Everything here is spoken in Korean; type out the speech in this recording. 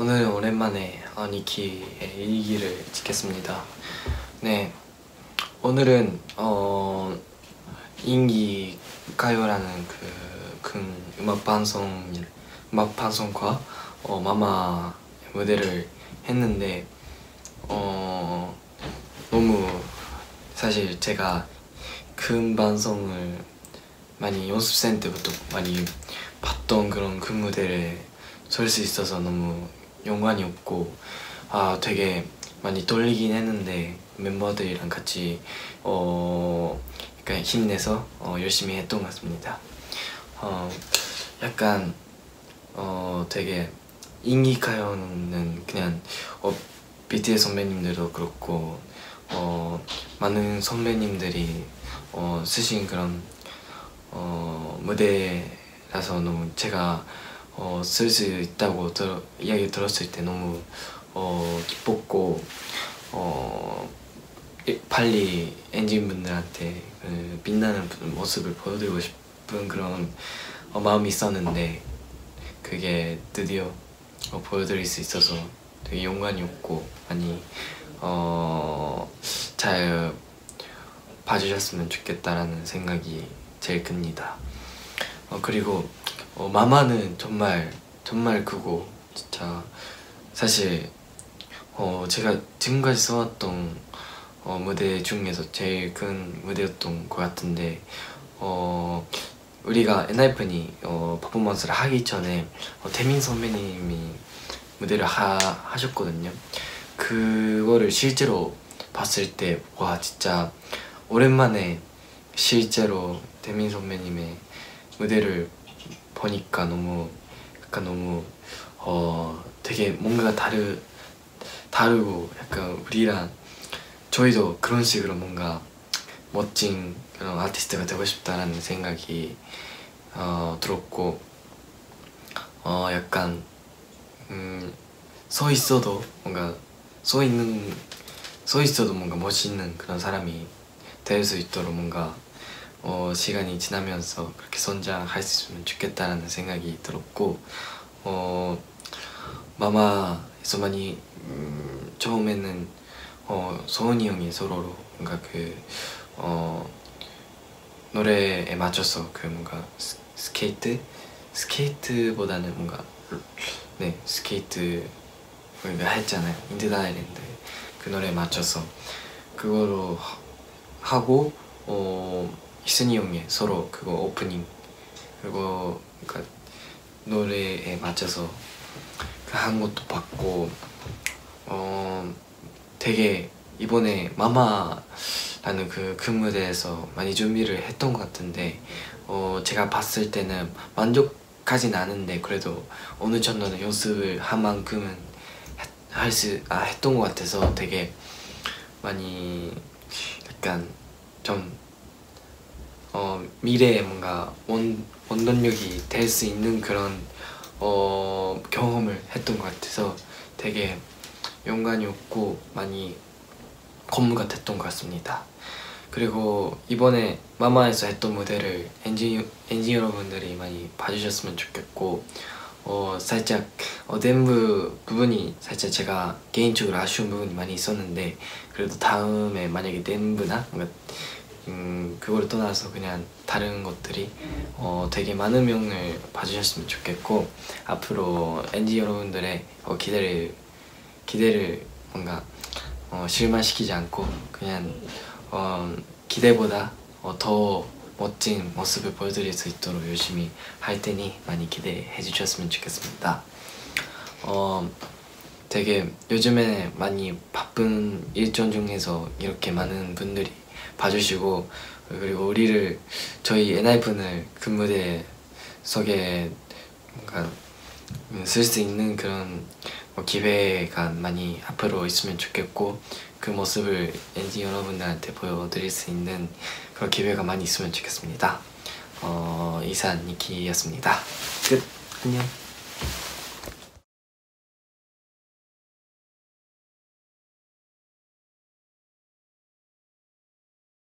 오늘은 오랜만에 어니키의 일기를 찍겠습니다. 네, 오늘은 어 인기 가요라는 그, 큰 음악 방송 음악 방송과 어, 마마 무대를 했는데 어 너무 사실 제가 큰 방송을 많이 연습생 때부터 많이 봤던 그런 그 무대를 설 수 있어서 너무 영광이 없고 아 되게 많이 떨리긴 했는데 멤버들이랑 같이 어 약간 힘내서 어, 열심히 했던 것 같습니다. 어 약간 어 되게 인기가요는 그냥 어, BTS 선배님들도 그렇고 어 많은 선배님들이 어 쓰신 그런 어 무대라서 너무 제가 어, 쓸 수 있다고 들, 이야기 들었을 때 너무 어, 기뻤고 어, 빨리 엔진 분들한테 그 빛나는 모습을 보여드리고 싶은 그런 어, 마음이 있었는데 그게 드디어 어, 보여드릴 수 있어서 되게 영광이었고 많이 어, 잘 봐주셨으면 좋겠다라는 생각이 제일 큽니다. 어, 그리고 어, 마마는 정말 정말 크고 진짜 사실 어, 제가 지금까지 써왔던 어, 무대 중에서 제일 큰 무대였던 것 같은데 어, 우리가 엔하이픈이 어, 퍼포먼스를 하기 전에 어, 태민 선배님이 무대를 하, 하셨거든요. 그거를 실제로 봤을 때 와 진짜 오랜만에 실제로 태민 선배님의 무대를 보니까 너무 약간 너무 어 되게 뭔가 다르 다르고 약간 우리랑 저희도 그런 식으로 뭔가 멋진 그런 아티스트가 되고 싶다라는 생각이 어, 들었고 어 약간 음, 서 있어도 뭔가 서 있는 서 있어도 뭔가 멋있는 그런 사람이 될 수 있도록 뭔가 어, 시간이 지나면서 그렇게 성장할 수 있으면 좋겠다는 생각이 들었고 어, 마마에서 많이 음, 처음에는 어, 소은이 형이 서로로 뭔가 그 어, 노래에 맞춰서 그 뭔가 스, 스케이트? 스케이트보다는 뭔가 네 스케이트 우리가 했잖아요. 인디드 아일랜드 그 노래에 맞춰서 그거로 하고 어 희순이 형의 서로 그거 오프닝 그리고 그러니까 노래에 맞춰서 그한 것도 봤고 어 되게 이번에 마마라는 그, 그 무대에서 많이 준비를 했던 것 같은데 어 제가 봤을 때는 만족하진 않은데 그래도 어느 정도는 연습을 한 만큼은 할수 아, 했던 것 같아서 되게 많이 약간 좀 어, 미래에 뭔가 원, 원동력이 될 수 있는 그런 어, 경험을 했던 것 같아서 되게 영광이었고 많이 건무가 됐던 것 같습니다. 그리고 이번에 마마에서 했던 무대를 엔진, 엔진 여러분들이 많이 봐주셨으면 좋겠고 어, 살짝 어, 댄브 부분이 살짝 제가 개인적으로 아쉬운 부분이 많이 있었는데 그래도 다음에 만약에 댄브나 뭔가 음, 그걸 떠나서 그냥 다른 것들이 어, 되게 많은 명을 봐주셨으면 좋겠고 앞으로 NG 여러분들의 어, 기대를 기대를 뭔가 어, 실망시키지 않고 그냥 어, 기대보다 어, 더 멋진 모습을 보여드릴 수 있도록 열심히 할 테니 많이 기대해 주셨으면 좋겠습니다. 어, 되게 요즘에 많이 바쁜 일정 중에서 이렇게 많은 분들이 봐주시고 그리고 우리를 저희 엔하이픈을 그 무대 속에 뭔가 쓸 수 있는 그런 뭐 기회가 많이 앞으로 있으면 좋겠고 그 모습을 엔진 여러분들한테 보여드릴 수 있는 그런 기회가 많이 있으면 좋겠습니다. 어, 이산 니키였습니다. 끝. 안녕.